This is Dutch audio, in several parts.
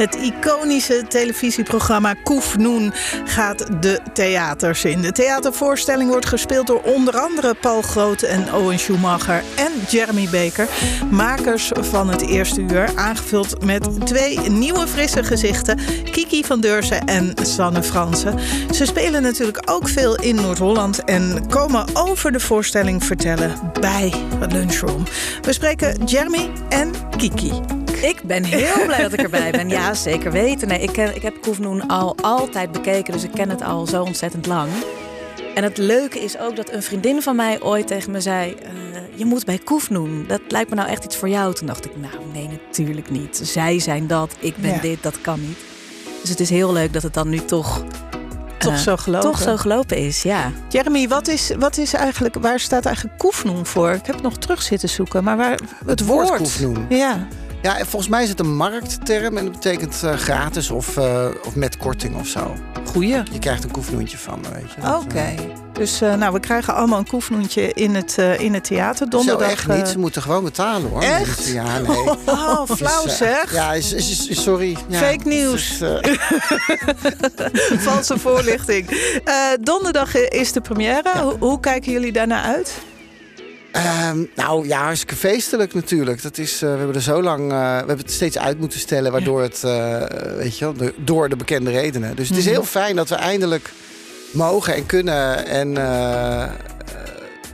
Het iconische televisieprogramma Koef Noen gaat de theaters in. De theatervoorstelling wordt gespeeld door onder andere Paul Groot en Owen Schumacher en Jeremy Baker. Makers van het eerste uur, aangevuld met twee nieuwe frisse gezichten. Kiki van Deurzen en Sanne Fransen. Ze spelen natuurlijk ook veel in Noord-Holland en komen over de voorstelling vertellen bij Lunchroom. We spreken Jeremy en Kiki. Ik ben heel blij dat ik erbij ben. Ja, zeker weten. Nee, ik, ken, ik heb Koefnoen al altijd bekeken, dus ik ken het al zo ontzettend lang. En het leuke is ook dat een vriendin van mij ooit tegen me zei: eh, Je moet bij Koefnoen. Dat lijkt me nou echt iets voor jou. Toen dacht ik: Nou, nee, natuurlijk niet. Zij zijn dat, ik ben Ja. dit, dat kan niet. Dus het is heel leuk dat het dan nu toch, Toch eh, zo gelopen. toch zo gelopen is. Ja. Jeremy, wat is, wat is eigenlijk, waar staat eigenlijk Koefnoen voor? Ik heb het nog terug zitten zoeken, maar waar, het, woord woord. Koefnoen. Ja, Ja, en volgens mij is het een marktterm en dat betekent eh, gratis of, eh, of met korting of zo. goeie. Je krijgt een koefnoentje van, weet je. Oké. eh, Dus nou, we krijgen allemaal een koefnoentje in het, in het theater Zo donderdag. echt niet. Ze moeten gewoon betalen hoor. Echt? Ja, nee. Oh, flauw Dus, zeg. Ja, is, is, is- sorry. Ja, Fake nieuws. Valse voorlichting. Donderdag is de première. Hoe, hoe kijken jullie daarnaar uit? Ehm, nou ja, hartstikke feestelijk natuurlijk. Dat is, eh, we hebben er zo lang, eh, we hebben het steeds uit moeten stellen, waardoor het, eh, weet je wel, de- door de bekende redenen. Dus het is Mhm. heel fijn dat we eindelijk mogen en kunnen. En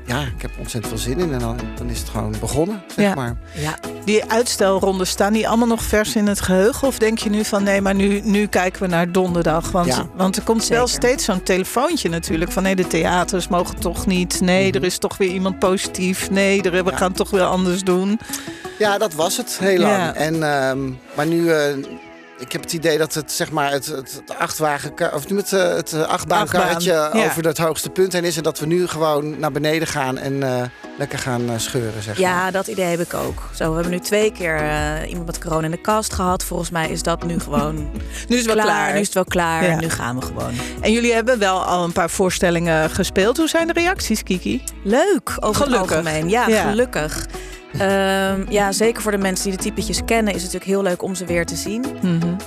ja, ik heb ontzettend veel zin in. En dan, dan is het gewoon begonnen, zeg Ja. maar. ja. Die uitstelrondes, staan die allemaal nog vers in het geheugen? Of denk je nu van nee, maar nu, nu kijken we naar donderdag? Want, Ja. want er komt wel steeds zo'n telefoontje natuurlijk. Van nee, de theaters mogen toch niet. Nee, er is toch weer iemand positief. Nee, er, we Mhm. Ja. gaan toch weer anders doen. Ja, dat was het heel lang. Ja. En, ehm, maar nu, eh, ik heb het idee dat het, zeg maar, het, het, het achtwagen, of nu het, eh, het eh, achtbaankarretje Achtbaan, ja. over het hoogste punt heen is. En dat we nu gewoon naar beneden gaan en eh, lekker gaan scheuren, zeg maar. Ja, dat idee heb ik ook. Zo, we hebben nu twee keer iemand met corona in de kast gehad. Volgens mij is dat nu gewoon Nu is het wel klaar. Nu is het wel klaar. Ja. Nu gaan we gewoon. En jullie hebben wel al een paar voorstellingen gespeeld. Hoe zijn de reacties, Kiki? Leuk, over Gelukkig. het algemeen. Ja, Ja. gelukkig. Ehm, ja, zeker voor de mensen die de typetjes kennen... is het natuurlijk heel leuk om ze weer te zien.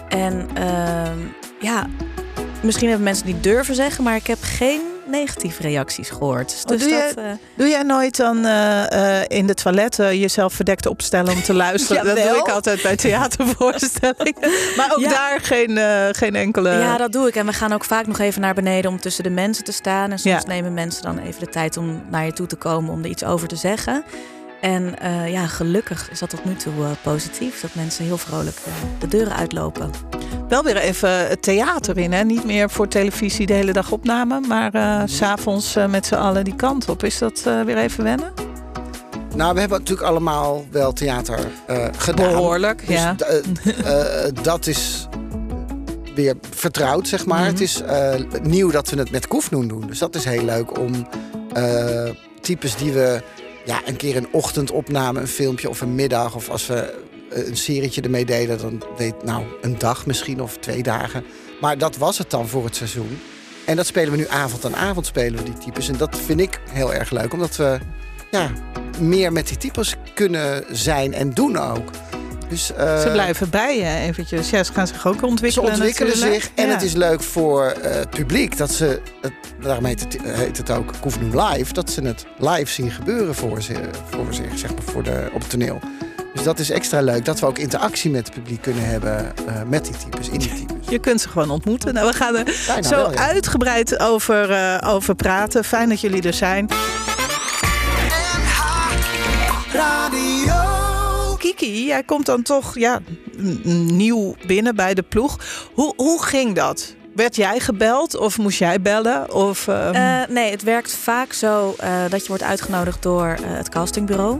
En ehm, ja, misschien hebben mensen niet durven zeggen... maar ik heb geen negatieve reacties gehoord. Dus, Oh, dus doe je- eh, Doe jij nooit dan eh, eh, in de toilet eh, jezelf verdekt opstellen om te luisteren? dat doe ik altijd bij theatervoorstellingen. Maar ook Ja. daar geen, geen enkele... Ja, dat doe ik. En we gaan ook vaak nog even naar beneden om tussen de mensen te staan. En soms Ja. nemen mensen dan even de tijd om naar je toe te komen om er iets over te zeggen. En eh, ja, gelukkig is dat tot nu toe eh, positief. Dat mensen heel vrolijk eh, de deuren uitlopen. Wel weer even het theater in, hè? Niet meer voor televisie de hele dag opname, maar eh, s s'avonds eh, met z'n allen die kant op. Is dat eh, weer even wennen? Nou, we hebben natuurlijk allemaal wel theater eh, gedaan. Behoorlijk, Dus ja. dat is weer vertrouwd, zeg maar. Mhm. Het is eh, nieuw dat we het met Koefnoen doen. Dus dat is heel leuk om eh, types die we ja, een keer een ochtend opnamen, een filmpje of een middag. Of als we eh, een serietje ermee deden, dan deed nou een dag misschien of twee dagen. Maar dat was het dan voor het seizoen. En dat spelen we nu avond aan avond, spelen we die types. En dat vind ik heel erg leuk, omdat we ja, meer met die types kunnen zijn en doen ook. Dus, eh, Ze blijven bij je eventjes. Ja, ze gaan zich ook ze ontwikkelen ontwikkelen natuurlijk. zich en Ja. het is leuk voor eh, het publiek dat ze, het, daarom heet het, heet het ook Koefnoen Live, dat ze het live zien gebeuren voor, ze, voor zich, zeg maar, voor de, op het toneel. Dus dat is extra leuk, dat we ook interactie met het publiek kunnen hebben eh, met die types, in die types. Je kunt ze gewoon ontmoeten. Nou, we gaan er Bijna zo wel, ja. uitgebreid over, eh, over praten. Fijn dat jullie er zijn. Jij komt dan toch ja, nieuw binnen bij de ploeg. Hoe, hoe ging dat? Werd jij gebeld of moest jij bellen? Of, ehm, Eh, nee, het werkt vaak zo eh, dat je wordt uitgenodigd door eh, het castingbureau.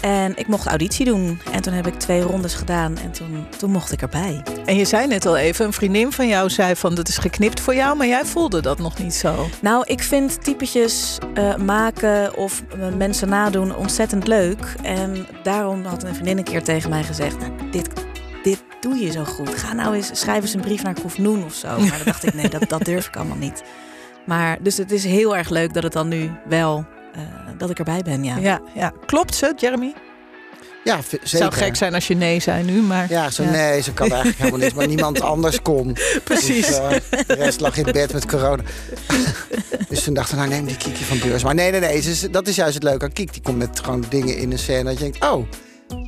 En ik mocht auditie doen. En toen heb ik twee rondes gedaan en toen, toen mocht ik erbij. en je zei net al even, een vriendin van jou zei van dat is geknipt voor jou, maar jij voelde dat nog niet zo. Nou, ik vind typetjes eh, maken of eh, mensen nadoen ontzettend leuk. En daarom had een vriendin een keer tegen mij gezegd... Nou, dit, dit doe je zo goed. Ga nou eens, schrijf eens een brief naar Koefnoen of zo. Maar dan dacht ik, nee, dat, dat durf ik allemaal niet. Maar dus het is heel erg leuk dat het dan nu wel... eh, dat ik erbij ben, ja. Ja, ja. Klopt ze, Jeremy? Ja, Het zou gek zijn als je nee zei nu, maar... Ja, zo nee, ze kan eigenlijk helemaal niks. Maar niemand anders kon. Precies. Dus, eh, de rest lag in bed met corona. dus toen dachten we, nou neem die Kiki van beurs. Maar nee, nee, nee. dat is juist het leuke aan Kiki. Die komt met gewoon dingen in een scène. Dat je denkt, oh,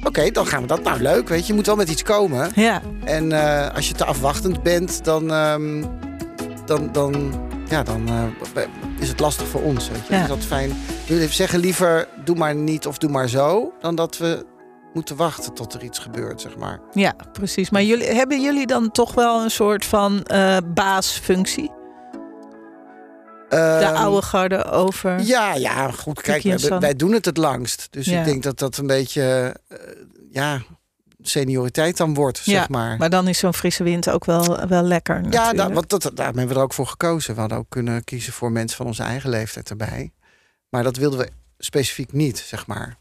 oké, dan gaan we dat. Nou, leuk, weet je. Je moet wel met iets komen. Ja, En eh, als je te afwachtend bent, dan, ehm, dan, dan, ja, dan eh, is het lastig voor ons. Weet je. Ja. Dus dat is fijn. We zeggen liever, doe maar niet of doe maar zo. Dan dat we moeten wachten tot er iets gebeurt, zeg maar. ja, precies. Maar jullie, hebben jullie dan toch wel een soort van eh, baasfunctie? De Ehm, oude garde over... Ja, ja, goed. Kijk, wij, doen het het langst. Dus Ja. ik denk dat dat een beetje, eh, ja, senioriteit dan wordt, Ja, zeg maar. Maar dan is zo'n frisse wind ook wel, wel lekker ja, da, want dat, daar hebben we er ook voor gekozen. We hadden ook kunnen kiezen voor mensen van onze eigen leeftijd erbij. Maar dat wilden we specifiek niet, zeg maar.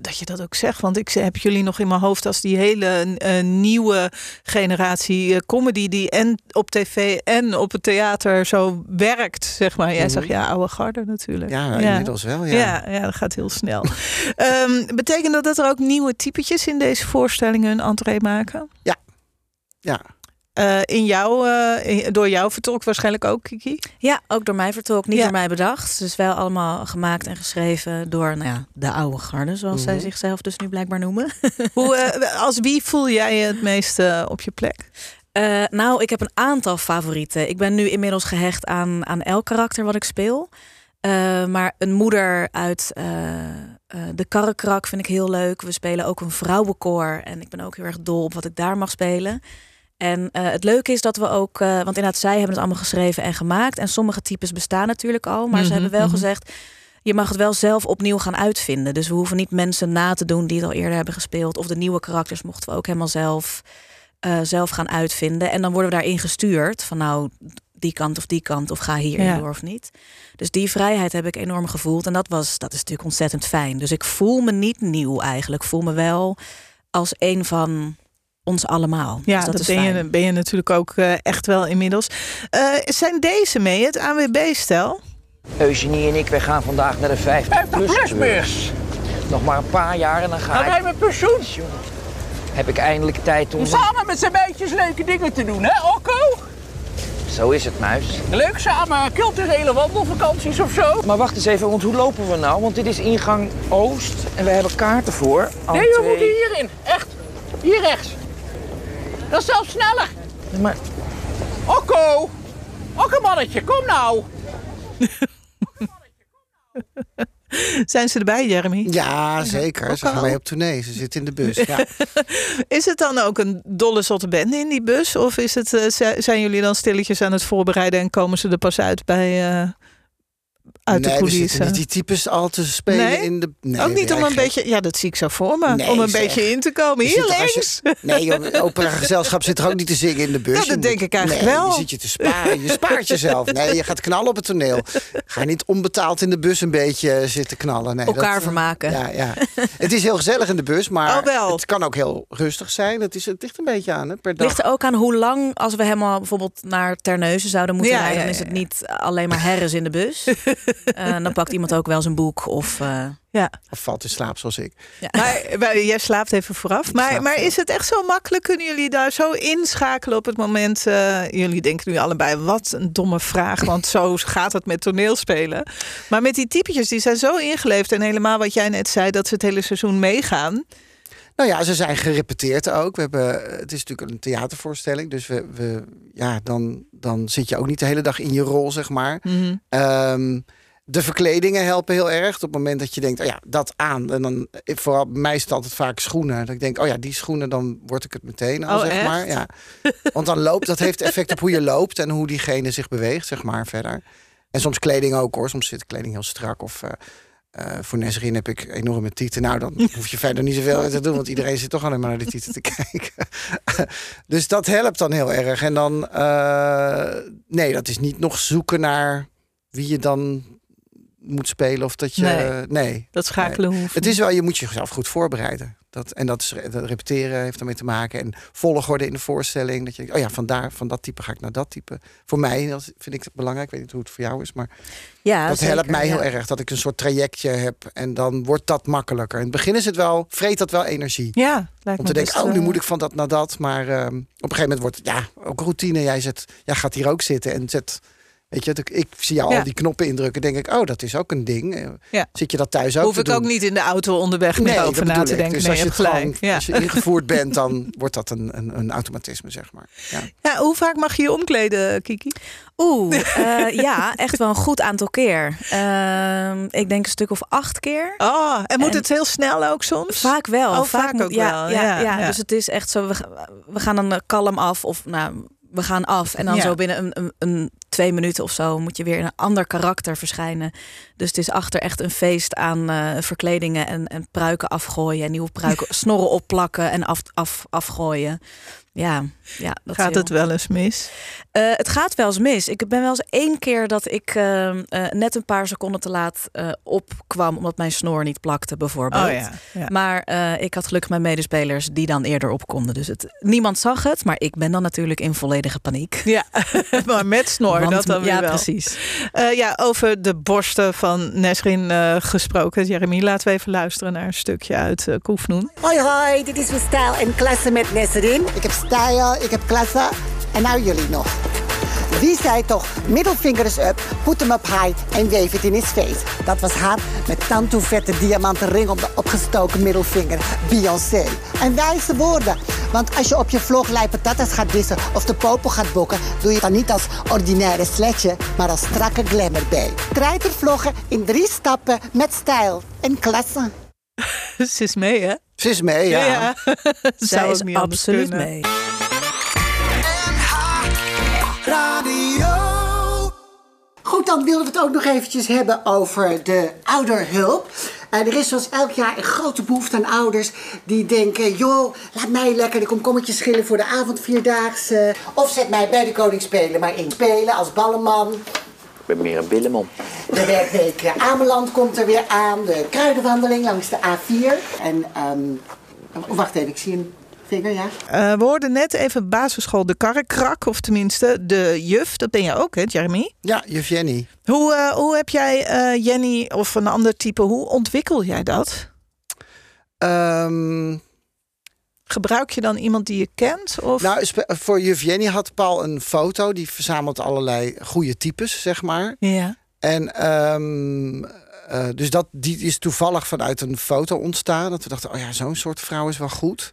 Dat je dat ook zegt, want ik heb jullie nog in mijn hoofd als die hele eh, nieuwe generatie eh, comedy die en op tv en op het theater zo werkt, zeg maar. Jij Mhm. zegt ja, oude garde natuurlijk. Ja, inmiddels wel, ja. Ja, ja, dat gaat heel snel. Ehm, betekent dat dat er ook nieuwe typetjes in deze voorstellingen een entree maken? Ja. Eh, in jou, in- door jou vertolkt waarschijnlijk ook, Kiki? Ja, ook door mij vertolkt, niet Ja. door mij bedacht. Dus wel allemaal gemaakt en geschreven door nou ja, de oude garde, zoals zij Mhm. zichzelf dus nu blijkbaar noemen. Hoe, eh, als wie voel jij je het meest eh, op je plek? Nou, ik heb een aantal favorieten. Ik ben nu inmiddels gehecht aan, aan elk karakter wat ik speel. Maar een moeder uit de Karrekrak vind ik heel leuk. We spelen ook een vrouwenkoor. En ik ben ook heel erg dol op wat ik daar mag spelen. En eh, het leuke is dat we ook... eh, want inderdaad, zij hebben het allemaal geschreven en gemaakt. En sommige types bestaan natuurlijk al. Maar Mhm, ze hebben wel mhm. gezegd... Je mag het wel zelf opnieuw gaan uitvinden. Dus we hoeven niet mensen na te doen die het al eerder hebben gespeeld. Of de nieuwe karakters mochten we ook helemaal zelf eh, zelf gaan uitvinden. En dan worden we daarin gestuurd van nou die kant of die kant of ga hierin Ja. door of niet. Dus die vrijheid heb ik enorm gevoeld en dat was dat is natuurlijk ontzettend fijn. Dus ik voel me niet nieuw eigenlijk. Ik voel me wel als een van ons allemaal. Ja, dus dat, dat, is ben, je, ben je natuurlijk ook eh, echt wel inmiddels. Eh, zijn deze mee, het ANWB-stel? Eugenie en ik, wij gaan vandaag naar de 50 plus Plusbeurs. Nog maar een paar jaar en dan ga Gaan ik. met pensioen? Heb ik eindelijk tijd om. Om samen met z'n beetjes leuke dingen te doen, hè, Okko? Zo is het, muis. Leuk samen, culturele wandelvakanties of zo. Maar wacht eens even, want hoe lopen we nou? Want dit is ingang Oost en we hebben kaarten voor. Nee, we moeten hierin. Echt. Hier rechts. Dat is zelfs sneller. Maar Okko. Okko mannetje, kom nou. Zijn ze erbij, Jeremy? Ja, zeker. Ze gaan mee op tournee. Ze zitten in de bus. Ja. Is het dan ook een dolle zotte bende in die bus? Of is het, eh, zi- zijn jullie dan stilletjes aan het voorbereiden en komen ze er pas uit bij eh, uit nee, de coulissen? niet die types al te spelen Nee? in de... Nee, ook niet om een beetje, ja, dat zie ik zo voor me, Nee, om een zeg. beetje in te komen. Je Hier er links. je- nee, joh, opera-gezelschap zit er ook niet te zingen in de bus. Ja, dat Je denk moet- ik eigenlijk nee, wel. Je zit je te sparen. Je spaart jezelf. Nee, je gaat knallen op het toneel. Ga niet onbetaald in de bus een beetje zitten knallen. Nee, Elkaar dat, eh, vermaken. Ja, ja. Het is heel gezellig in de bus, maar Oh, wel. het kan ook heel rustig zijn. Het, is, het ligt een beetje aan, hè, per dag. Ligt er ook aan hoe lang, als we helemaal bijvoorbeeld naar Terneuzen zouden moeten Ja, rijden, dan is het niet alleen maar herres in de bus. Eh, dan pakt iemand ook wel zijn boek of eh, Ja, Of valt in slaap, zoals ik. maar, maar jij slaapt even vooraf. Maar, slaap maar is het echt zo makkelijk? Kunnen jullie daar zo inschakelen op het moment? eh, jullie denken nu allebei, wat een domme vraag. Want zo gaat het met toneelspelen. Maar met die typetjes, die zijn zo ingeleefd. En helemaal wat jij net zei, dat ze het hele seizoen meegaan. Nou ja, ze zijn gerepeteerd ook. We hebben, het is natuurlijk een theatervoorstelling. Dus we, we, ja, dan, dan zit je ook niet de hele dag in je rol, zeg maar. Ehm, de verkledingen helpen heel erg. Op het moment dat je denkt, oh ja, dat aan. En dan, eh, vooral bij mij is het altijd vaak schoenen. Dat ik denk, oh ja, die schoenen, dan word ik het meteen al, Oh, zeg echt? maar. Ja. Want dan loopt, dat heeft effect op hoe je loopt en hoe diegene zich beweegt, zeg maar, verder. En soms kleding ook hoor. Soms zit de kleding heel strak of... eh, eh, voor Nesrin heb ik enorme tieten. Nou, dan hoef je verder niet zoveel te doen, want iedereen zit toch alleen maar naar de tieten te kijken. dus dat helpt dan heel erg. En dan, eh, nee, dat is niet nog zoeken naar wie je dan moet spelen of dat je, Nee. nee. Dat schakelen hoeft Het is wel, je moet jezelf goed voorbereiden. Dat, en dat, is, dat repeteren heeft ermee te maken. En volgorde in de voorstelling. Dat je oh ja, vandaar, van dat type ga ik naar dat type. Voor mij dat vind ik het belangrijk. Ik weet niet hoe het voor jou is, maar Ja, dat zeker, helpt mij heel erg. Dat ik een soort trajectje heb. En dan wordt dat makkelijker. In het begin is het wel, vreet dat wel energie. Ja, lijkt Om te denken, best, oh, nu eh, moet ik van dat naar dat. Maar ehm, op een gegeven moment wordt het, ja, ook routine. Jij, zet, jij gaat hier ook zitten en zet... Weet je, ik zie jou Ja. al die knoppen indrukken. denk ik, oh, dat is ook een ding. Eh, Ja. Zit je dat thuis ook Hoef te ik doen? ook niet in de auto onderweg Nee, over na te ik. denken. Dus nee, als je gelijk. gewoon, Ja. als je ingevoerd bent, dan wordt dat een, een, een automatisme, zeg maar. Ja. Ja, hoe vaak mag je je omkleden, Kiki? Oeh, eh, ja, echt wel een goed aantal keer. Ehm, ik denk een stuk of acht keer. Oh, en moet En- het heel snel ook soms? Vaak wel. Oh, vaak, ook wel. Ja, Ja, ja, ja. dus het is echt zo, we, we gaan dan eh, kalm af of nou, we gaan af. En dan Ja. zo binnen een, een, een twee minuten of zo moet je weer in een ander karakter verschijnen. Dus het is achter echt een feest aan eh, verkledingen en, en pruiken afgooien. En nieuwe pruiken, snorren opplakken en af, af, afgooien. Ja, ja dat Gaat heel- het wel eens mis? eh, het gaat wel eens mis. Ik ben wel eens één keer dat ik eh, eh, net een paar seconden te laat eh, opkwam omdat mijn snor niet plakte, bijvoorbeeld. Oh ja. ja. Maar eh, ik had gelukkig mijn medespelers die dan eerder op konden. Dus het, niemand zag het, maar ik ben dan natuurlijk in volledige paniek. Ja, maar met snor, Want- dat dan weer ja, wel. precies. Eh, ja, over de borsten van Nesrin eh, gesproken. Jeremy, laten we even luisteren naar een stukje uit eh Koefnoen. Hoi hoi, dit is weer Stijl en Klasse met Nesserin. Ik heb stijl, ik heb klasse en nou jullie nog. Wie zei toch, middelvingers up, put hem up high en wave it in his face. Dat was haar met tantoe vette diamanten ring op de opgestoken middelvinger. Beyoncé. En wijze woorden. Want als je op je vlog lijpe tatas gaat dissen of de popo gaat bokken... doe je dan niet als ordinaire sletje, maar als strakke glamour bij. Treitervloggen in drie stappen met stijl en klasse. Ze is mee, hè? Ze is mee, ja. Zij is absoluut mee. Radio. Goed, dan willen we het ook nog eventjes hebben over de ouderhulp. Eh, er is zoals elk jaar een grote behoefte aan ouders die denken... joh, laat mij lekker de komkommertjes schillen voor de avondvierdaagse. Of zet mij bij de koning spelen maar in spelen als ballenman. Ik ben meer een billemon. De werkweek eh, Ameland komt er weer aan. De kruidenwandeling langs de A4. En, ehm, oh, wacht even, ik zie een vinger, ja. Eh, we hoorden net even basisschool de karrekrak, of tenminste de juf. Dat ben je ook, hè, Jeremy? Ja, juf Jenny. Hoe, eh, hoe heb jij, eh, Jenny, of een ander type, hoe ontwikkel jij dat? Ehm, Gebruik je dan iemand die je kent? Of? nou, voor Jenny had Paul een foto. Die verzamelt allerlei goede types, zeg maar. ja. En ehm, eh, dus dat, die is toevallig vanuit een foto ontstaan. Dat we dachten, oh ja, zo'n soort vrouw is wel goed.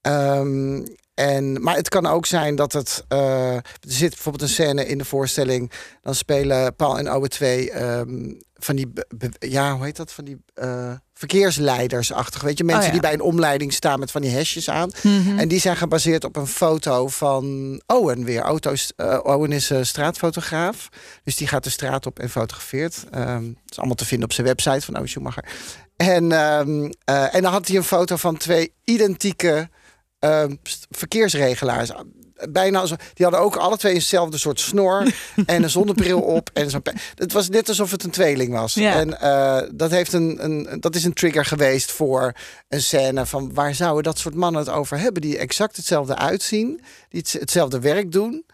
Ehm, en, maar het kan ook zijn dat het... eh, er zit bijvoorbeeld een scène in de voorstelling. Dan spelen Paul en Owe twee ehm, van die... ja, hoe heet dat? Van die... eh verkeersleidersachtig, weet je, mensen ja. die bij een omleiding staan met van die hesjes aan. Mhm. En die zijn gebaseerd op een foto van Owen weer. Auto's, eh, Owen is eh, straatfotograaf. Dus die gaat de straat op en fotografeert. Het is allemaal te vinden op zijn website van Owen Schumacher. En, ehm, eh, en dan had hij een foto van twee identieke ehm, verkeersregelaars. Bijna als, die hadden ook alle twee eenzelfde soort snor en een zonnebril op. En zo'n het was net alsof het een tweeling was. Ja. En eh, dat, heeft een, een, dat is een trigger geweest voor een scène van waar zouden dat soort mannen het over hebben? Die exact hetzelfde uitzien, die het- hetzelfde werk doen.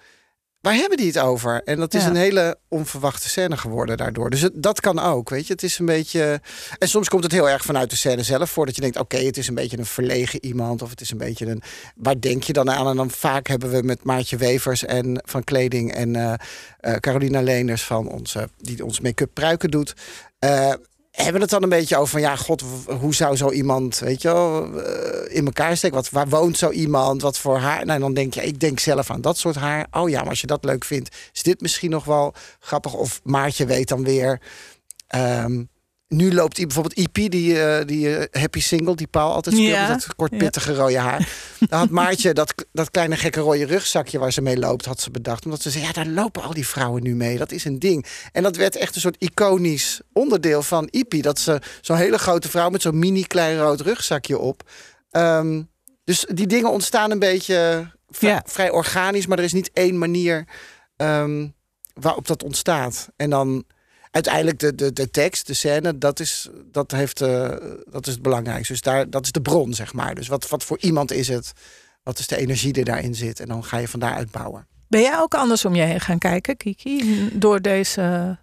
Waar hebben die het over? En dat is Ja. een hele onverwachte scène geworden daardoor. Dus het, dat kan ook, weet je. Het is een beetje... En soms komt het heel erg vanuit de scène zelf voor. Dat je denkt, oké, het is een beetje een verlegen iemand. Of het is een beetje een... Waar denk je dan aan? En dan vaak hebben we met Maartje Wevers en van Kleding... en eh eh, Carolina Leenders van onze, die ons make-up pruiken doet... eh, hebben het dan een beetje over van ja, god, hoe zou zo iemand, weet je wel, eh, in elkaar steken? Wat, waar woont zo iemand? Wat voor haar? Nou, dan denk je, ik denk zelf aan dat soort haar. Oh ja, maar als je dat leuk vindt, is dit misschien nog wel grappig. Of Maartje weet dan weer. ehm, nu loopt bijvoorbeeld IP, die, eh, die eh, happy single, die Paul altijd speelt Ja, met dat kort ja. pittige rode haar. Dan had Maartje dat, dat kleine gekke rode rugzakje waar ze mee loopt, had ze bedacht. Omdat ze zei, ja, daar lopen al die vrouwen nu mee. Dat is een ding. En dat werd echt een soort iconisch onderdeel van IP. Dat ze zo'n hele grote vrouw met zo'n mini klein rood rugzakje op. Ehm, dus die dingen ontstaan een beetje Ja. vrij organisch, maar er is niet één manier ehm, waarop dat ontstaat. En dan uiteindelijk de, de, de tekst, de scène, dat is, dat heeft, eh, dat is het belangrijkste. Dus daar, dat is de bron, zeg maar. Dus wat, wat voor iemand is het? Wat is de energie die daarin zit? En dan ga je van daaruit bouwen. Ben jij ook anders om je heen gaan kijken, Kiki? Door deze,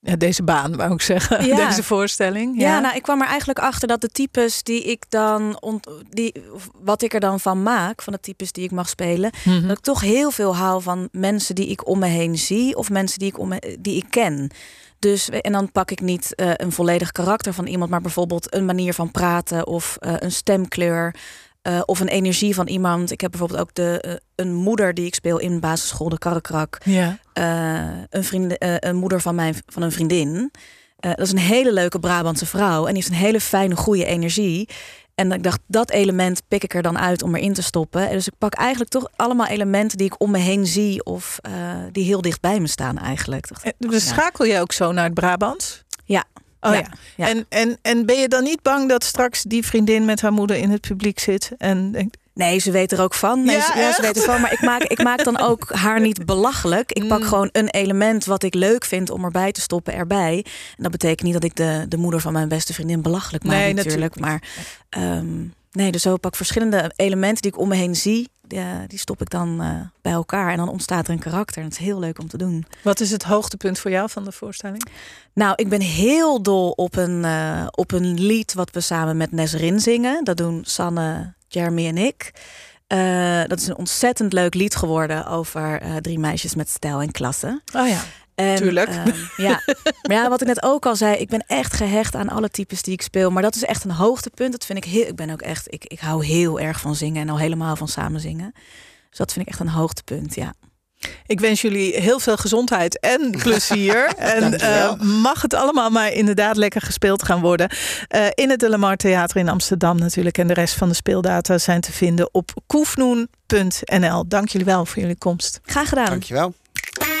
ja, deze baan, wou ik zeggen. Ja. Deze voorstelling. Ja, nou, ik kwam er eigenlijk achter dat de types die ik dan, ont, die, wat ik er dan van maak, van de types die ik mag spelen, Mhm. dat ik toch heel veel hou van mensen die ik om me heen zie of mensen die ik, om me, die ik ken. Dus, en dan pak ik niet eh, een volledig karakter van iemand, maar bijvoorbeeld een manier van praten of eh, een stemkleur. eh, of een energie van iemand. Ik heb bijvoorbeeld ook de, een moeder die ik speel in basisschool, de Karrekrak. Ja. Een, vriend, een moeder van, mijn, van een vriendin. Dat is een hele leuke Brabantse vrouw. En die heeft een hele fijne, goede energie. En ik dacht, dat element pik ik er dan uit om erin te stoppen. En Dus ik pak eigenlijk toch allemaal elementen die ik om me heen zie. Of eh, die heel dicht bij me staan eigenlijk. Dacht, En Dus schakel je ook zo naar het Brabants? Ja. Oh ja. Ja, ja. En, en, en ben je dan niet bang dat straks die vriendin met haar moeder in het publiek zit en denkt, Nee, ze weet er ook van. Nee, Ja, ze, ja, ze weet ervan. Maar ik maak, ik maak dan ook haar niet belachelijk. Ik pak Mm. gewoon een element wat ik leuk vind om erbij te stoppen erbij. En dat betekent niet dat ik de, de moeder van mijn beste vriendin belachelijk maak Nee, natuurlijk. natuurlijk Maar ehm, nee, dus zo pak ik verschillende elementen die ik om me heen zie. Die, die stop ik dan eh, bij elkaar. En dan ontstaat er een karakter. En het is heel leuk om te doen. wat is het hoogtepunt voor jou van de voorstelling? Nou, ik ben heel dol op een, eh, op een lied wat we samen met Nesrin zingen. Dat doen Sanne, Jeremy en ik. Eh, dat is een ontzettend leuk lied geworden over drie meisjes met stijl en klasse. Oh ja. En, Tuurlijk. ehm, ja. Maar ja, wat ik net ook al zei, ik ben echt gehecht aan alle types die ik speel. Maar dat is echt een hoogtepunt. Dat vind ik heel. Ik ben ook echt. Ik, ik hou heel erg van zingen en al helemaal van samen zingen. Dus dat vind ik echt een hoogtepunt. Ja. Ik wens jullie heel veel gezondheid en plezier. en eh, mag het allemaal maar inderdaad lekker gespeeld gaan worden. Eh, in het De Lamar Theater in Amsterdam natuurlijk. En de rest van de speeldata zijn te vinden op koefnoen.nl. Dank jullie wel voor jullie komst. Graag gedaan. Dankjewel.